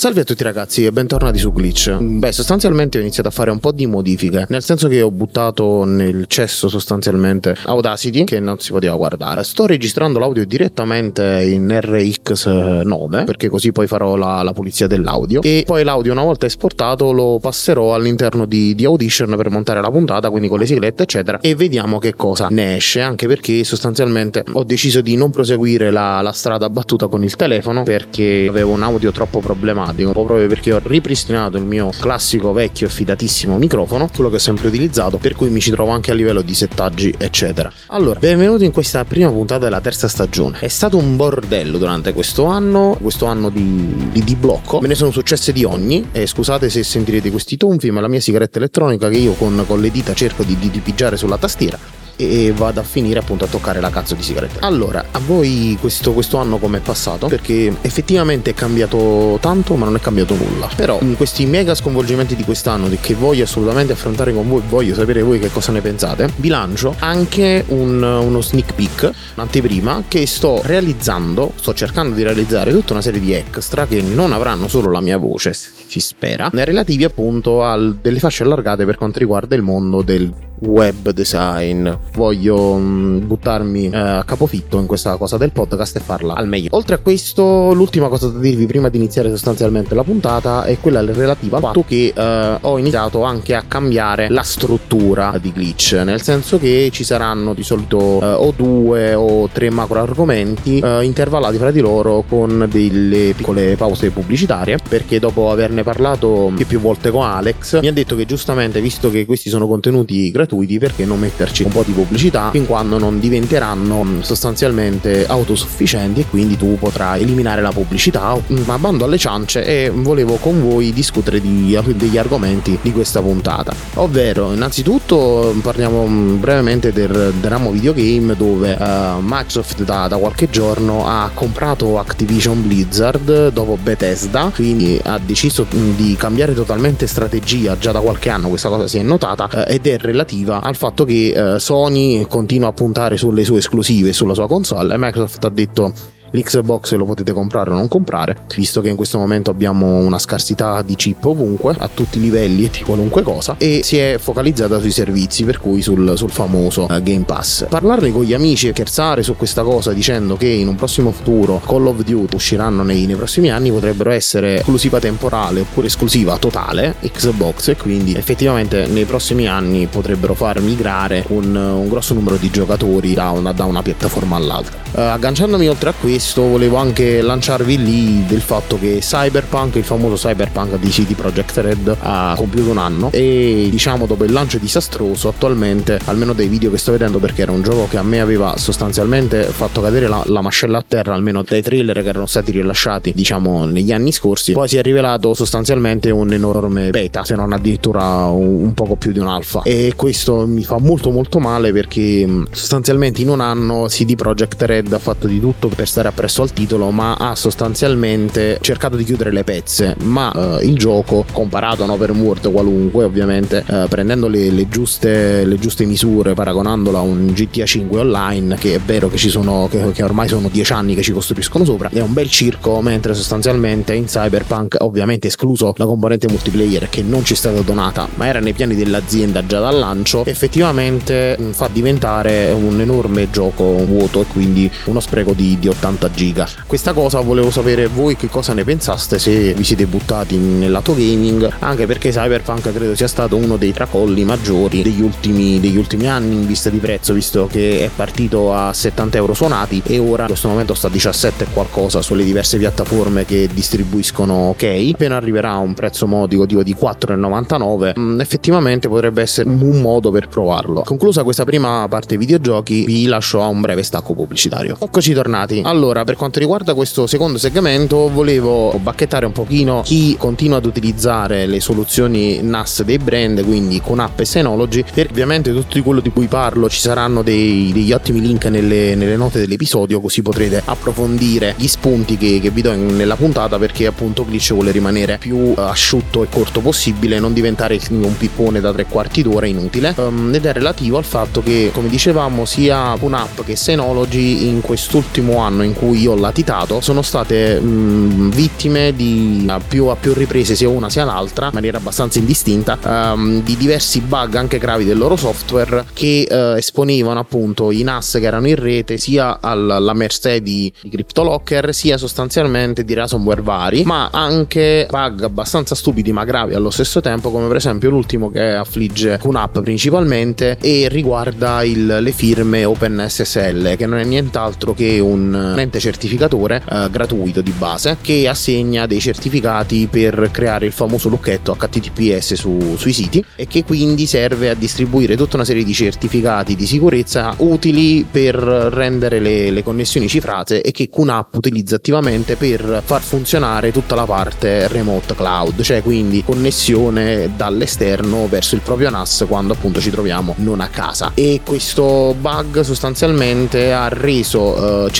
Salve a tutti ragazzi e bentornati su Glitch. Beh, sostanzialmente ho iniziato a fare un po' di modifiche, nel senso che ho buttato nel cesso sostanzialmente Audacity che non si poteva guardare. Sto registrando l'audio direttamente in RX9 perché così poi farò la, la pulizia dell'audio e poi l'audio una volta esportato lo passerò all'interno di, di Audition per montare la puntata, quindi con le siglette eccetera e vediamo che cosa ne esce, anche perché sostanzialmente ho deciso di non proseguire la, la strada battuta con il telefono perché avevo un audio troppo problematico, proprio perché ho ripristinato il mio classico vecchio e fidatissimo microfono, quello che ho sempre utilizzato, per cui mi ci trovo anche a livello di settaggi, eccetera. Allora, benvenuti in questa prima puntata della terza stagione. È stato un bordello durante questo anno, questo anno di, di, di blocco, me ne sono successe di ogni, e scusate se sentirete questi tonfi, ma la mia sigaretta elettronica che io con, con le dita cerco di, di, di pigiare sulla tastiera e vado a finire appunto a toccare la cazzo di sigaretta. Allora, a voi questo, questo anno com'è passato? Perché effettivamente è cambiato tanto, ma non è cambiato nulla. Però in questi mega sconvolgimenti di quest'anno che voglio assolutamente affrontare con voi, voglio sapere voi che cosa ne pensate, vi lancio anche un, uno sneak peek, un'anteprima che sto realizzando, sto cercando di realizzare tutta una serie di extra che non avranno solo la mia voce, si spera, relativi appunto a delle fasce allargate per quanto riguarda il mondo del web design. Voglio mm, buttarmi eh, a capofitto in questa cosa del podcast e farla al meglio. Oltre a questo, l'ultima cosa da dirvi prima di iniziare sostanzialmente la puntata è quella relativa al fatto che eh, ho iniziato anche a cambiare la struttura di glitch, nel senso che ci saranno di solito eh, o due o tre macro argomenti eh, intervallati fra di loro con delle piccole pause pubblicitarie, perché dopo averne parlato più, più volte con Alex mi ha detto che giustamente visto che questi sono contenuti gratuiti perché non metterci un po' di pubblicità fin quando non diventeranno mm, sostanzialmente autosufficienti e quindi tu potrai eliminare la pubblicità. Ma bando alle ciance e volevo con voi discutere di, degli argomenti di questa puntata. Ovvero innanzitutto parliamo mm, brevemente del, ramo videogame dove uh, Microsoft da, da qualche giorno ha comprato Activision Blizzard dopo Bethesda quindi ha deciso mm, di cambiare totalmente strategia già da qualche anno questa cosa si è notata uh, ed è relativa relativa al fatto che eh, Sony continua a puntare sulle sue esclusive sulla sua console. E Microsoft ha detto L'Xbox lo potete comprare o non comprare, visto che in questo momento abbiamo una scarsità di chip ovunque, a tutti i livelli e di qualunque cosa, e si è focalizzata sui servizi, per cui sul, sul famoso uh, Game Pass. Parlarne con gli amici e scherzare su questa cosa dicendo che in un prossimo futuro Call of Duty usciranno nei, nei prossimi anni potrebbero essere esclusiva temporale oppure esclusiva totale Xbox e quindi effettivamente nei prossimi anni potrebbero far migrare un, un grosso numero di giocatori da una, da una piattaforma all'altra. Uh, agganciandomi oltre a questo questo volevo anche lanciarvi lì del fatto che Cyberpunk, il famoso Cyberpunk di CD Projekt Red, ha compiuto un anno e diciamo dopo il lancio disastroso attualmente, almeno dai video che sto vedendo perché era un gioco che a me aveva sostanzialmente fatto cadere la, la mascella a terra, almeno dai trailer che erano stati rilasciati diciamo negli anni scorsi, poi si è rivelato sostanzialmente un enorme beta, se non addirittura un, un poco più di un alfa e questo mi fa molto molto male perché sostanzialmente in un anno CD Projekt Red ha fatto di tutto per stare appresso al titolo, ma ha sostanzialmente cercato di chiudere le pezze. Ma eh, il gioco, comparato a un open world qualunque, ovviamente, eh, prendendo le, le, giuste, le, giuste, misure, paragonandola a un GTA 5 online, che è vero che sono, che, che ormai sono dieci anni che ci costruiscono sopra, è un bel circo, mentre sostanzialmente in Cyberpunk, ovviamente escluso la componente multiplayer che non ci è stata donata, ma era nei piani dell'azienda già dal lancio, effettivamente mm, fa diventare un enorme gioco vuoto e quindi uno spreco di, di 80 50 giga. Questa cosa volevo sapere voi che cosa ne pensaste se vi siete buttati nel lato gaming, anche perché Cyberpunk credo sia stato uno dei tracolli maggiori degli ultimi, degli ultimi anni in vista di prezzo, visto che è partito a 70 euro suonati e ora in questo momento sta a 17 qualcosa sulle diverse piattaforme che distribuiscono ok. Appena arriverà a un prezzo modico tipo di 4,99, mm, effettivamente potrebbe essere un modo per provarlo. Conclusa questa prima parte videogiochi, vi lascio a un breve stacco pubblicitario. Eccoci tornati. Allora, allora, per quanto riguarda questo secondo segmento, volevo bacchettare un pochino chi continua ad utilizzare le soluzioni NAS dei brand, quindi con app e Synology, perché ovviamente tutto quello di cui parlo ci saranno dei, degli ottimi link nelle, nelle, note dell'episodio, così potrete approfondire gli spunti che, che vi do in, nella puntata, perché appunto Glitch vuole rimanere più asciutto e corto possibile, non diventare un pippone da tre quarti d'ora inutile, um, ed è relativo al fatto che, come dicevamo, sia un'app che Synology in quest'ultimo anno in cui ho latitato sono state mh, vittime di a più, a più riprese sia una sia l'altra in maniera abbastanza indistinta um, di diversi bug anche gravi del loro software che uh, esponevano appunto i NAS che erano in rete sia alla mercé di, di CryptoLocker sia sostanzialmente di ransomware vari ma anche bug abbastanza stupidi ma gravi allo stesso tempo come per esempio l'ultimo che affligge QNAP principalmente e riguarda il, le firme OpenSSL che non è nient'altro che un ente certificatore uh, gratuito di base che assegna dei certificati per creare il famoso lucchetto HTTPS su, sui siti e che quindi serve a distribuire tutta una serie di certificati di sicurezza utili per rendere le, le connessioni cifrate e che QNAP utilizza attivamente per far funzionare tutta la parte remote cloud, cioè quindi connessione dall'esterno verso il proprio NAS quando appunto ci troviamo non a casa. E questo bug sostanzialmente ha reso eh,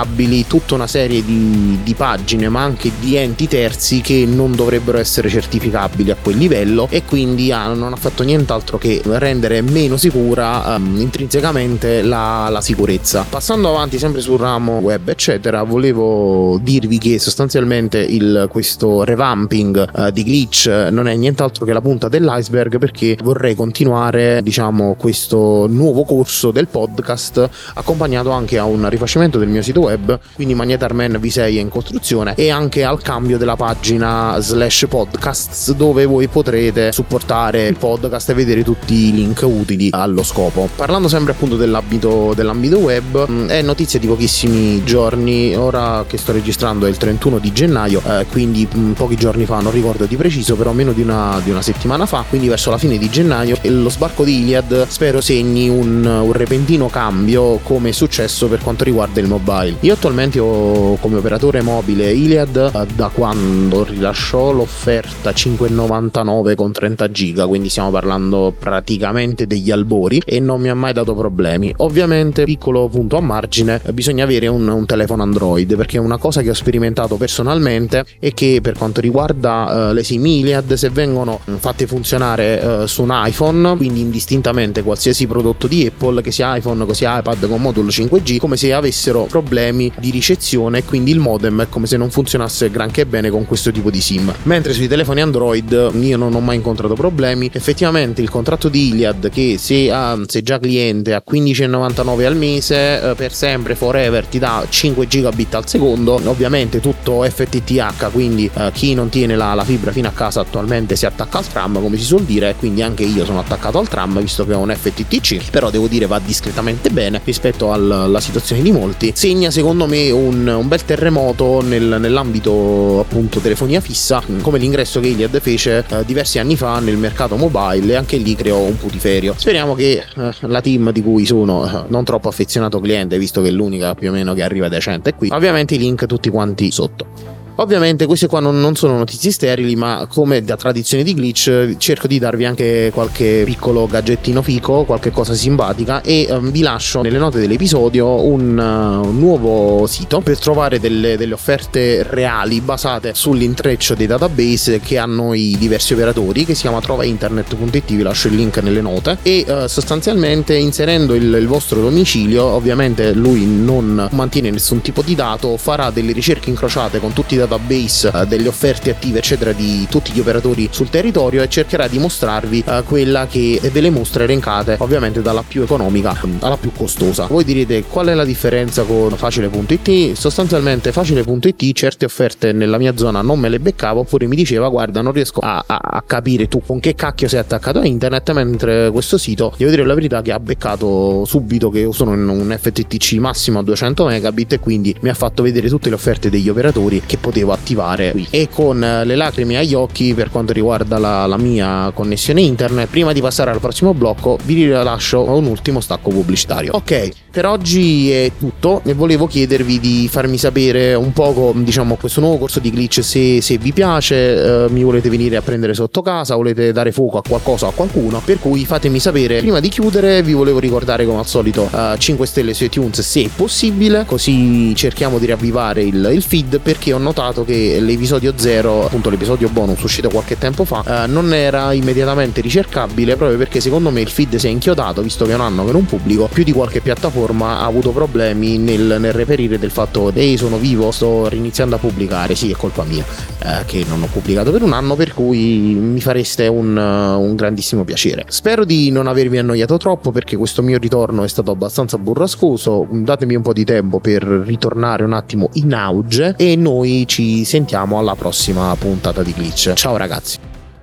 certificabili tutta una serie di, di pagine ma anche di enti terzi che non dovrebbero essere certificabili a quel livello e quindi ah, non ha fatto nient'altro che rendere meno sicura um, intrinsecamente la, la, sicurezza. Passando avanti sempre sul ramo web eccetera volevo dirvi che sostanzialmente il, questo revamping uh, di glitch non è nient'altro che la punta dell'iceberg perché vorrei continuare diciamo questo nuovo corso del podcast accompagnato anche a un rifacimento del mio sito web quindi Magnetarman V6 è in costruzione e anche al cambio della pagina slash podcasts dove voi potrete supportare il podcast e vedere tutti i link utili allo scopo. Parlando sempre appunto dell'ambito, dell'ambito web, mm, è notizia di pochissimi giorni, ora che sto registrando è il 31 di gennaio, eh, quindi mm, pochi giorni fa, non ricordo di preciso, però meno di una, di una, settimana fa, quindi verso la fine di gennaio, lo sbarco di Iliad spero segni un, un repentino cambio come è successo per quanto riguarda il mobile. Io attualmente ho come operatore mobile Iliad eh, da quando rilasciò l'offerta 5,99 con 30 giga, quindi stiamo parlando praticamente degli albori e non mi ha mai dato problemi. Ovviamente, piccolo punto a margine, bisogna avere un, un telefono Android perché una cosa che ho sperimentato personalmente è che per quanto riguarda uh, le SIM Iliad, se vengono fatte funzionare uh, su un iPhone, quindi indistintamente qualsiasi prodotto di Apple, che sia iPhone, che sia iPad con modulo 5G, come se avessero problemi di ricezione e quindi il modem è come se non funzionasse granché bene con questo tipo di SIM. Mentre sui telefoni Android io non ho mai incontrato problemi. Effettivamente il contratto di Iliad che se, ha, se già cliente a 15,99 al mese eh, per sempre forever ti dà 5 gigabit al secondo, ovviamente tutto FTTH, quindi eh, chi non tiene la, la, fibra fino a casa attualmente si attacca al tram come si suol dire, quindi anche io sono attaccato al tram visto che ho un FTTC, però devo dire va discretamente bene rispetto al, alla situazione di molti. Segna secondo me un, un bel terremoto nel, nell'ambito appunto telefonia fissa come l'ingresso che Iliad fece eh, diversi anni fa nel mercato mobile e anche lì creò un putiferio. Speriamo che eh, la team di cui sono eh, non troppo affezionato cliente, visto che è l'unica più o meno che arriva decente qui, ovviamente i link tutti quanti sotto. Ovviamente queste qua non, non, sono notizie sterili, ma come da tradizione di glitch cerco di darvi anche qualche piccolo gadgettino fico, qualche cosa simpatica e um, vi lascio nelle note dell'episodio un, uh, nuovo sito per trovare delle, delle, offerte reali basate sull'intreccio dei database che hanno i diversi operatori che si chiama trovainternet.it, vi lascio il link nelle note. E uh, sostanzialmente inserendo il, il vostro domicilio, ovviamente lui non mantiene nessun tipo di dato, farà delle ricerche incrociate con tutti i database database uh, delle offerte attive eccetera di tutti gli operatori sul territorio e cercherà di mostrarvi uh, quella che delle mostre elencate ovviamente dalla più economica alla più costosa. Voi direte qual è la differenza con facile.it sostanzialmente facile.it certe offerte nella mia zona non me le beccavo oppure mi diceva guarda non riesco a, a, a capire tu con che cacchio sei attaccato a internet. Mentre questo sito devo dire la verità che ha beccato subito che sono in un FTTC massimo a 200 megabit e quindi mi ha fatto vedere tutte le offerte degli operatori che potevano potevo attivare qui. E con eh, le lacrime agli occhi per quanto riguarda la, la mia connessione internet, prima di passare al prossimo blocco, vi rilascio un ultimo stacco pubblicitario. Ok, per oggi è tutto e volevo chiedervi di farmi sapere un poco, diciamo, questo nuovo corso di glitch se, se vi piace, eh, mi volete venire a prendere sotto casa, volete dare fuoco a qualcosa o a qualcuno, per cui fatemi sapere. Prima di chiudere vi volevo ricordare come al solito eh, 5 stelle su iTunes se possibile, così cerchiamo di ravvivare il, il feed perché ho notato notato che l'episodio 0, appunto l'episodio bonus uscito qualche tempo fa, eh, non era immediatamente ricercabile proprio perché secondo me il feed si è inchiodato, visto che è un anno che non pubblico, più di qualche piattaforma ha avuto problemi nel, nel reperire del fatto ehi sono vivo, sto riniziando a pubblicare, sì è colpa mia eh, che non ho pubblicato per un anno, per cui mi fareste un, un grandissimo piacere. Spero di non avervi annoiato troppo perché questo mio ritorno è stato abbastanza burrascoso, datemi un po' di tempo per ritornare un attimo in auge e noi ci sentiamo alla prossima puntata di Glitch. Ciao ragazzi.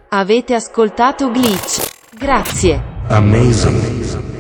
Avete ascoltato Glitch. Grazie. Amazing.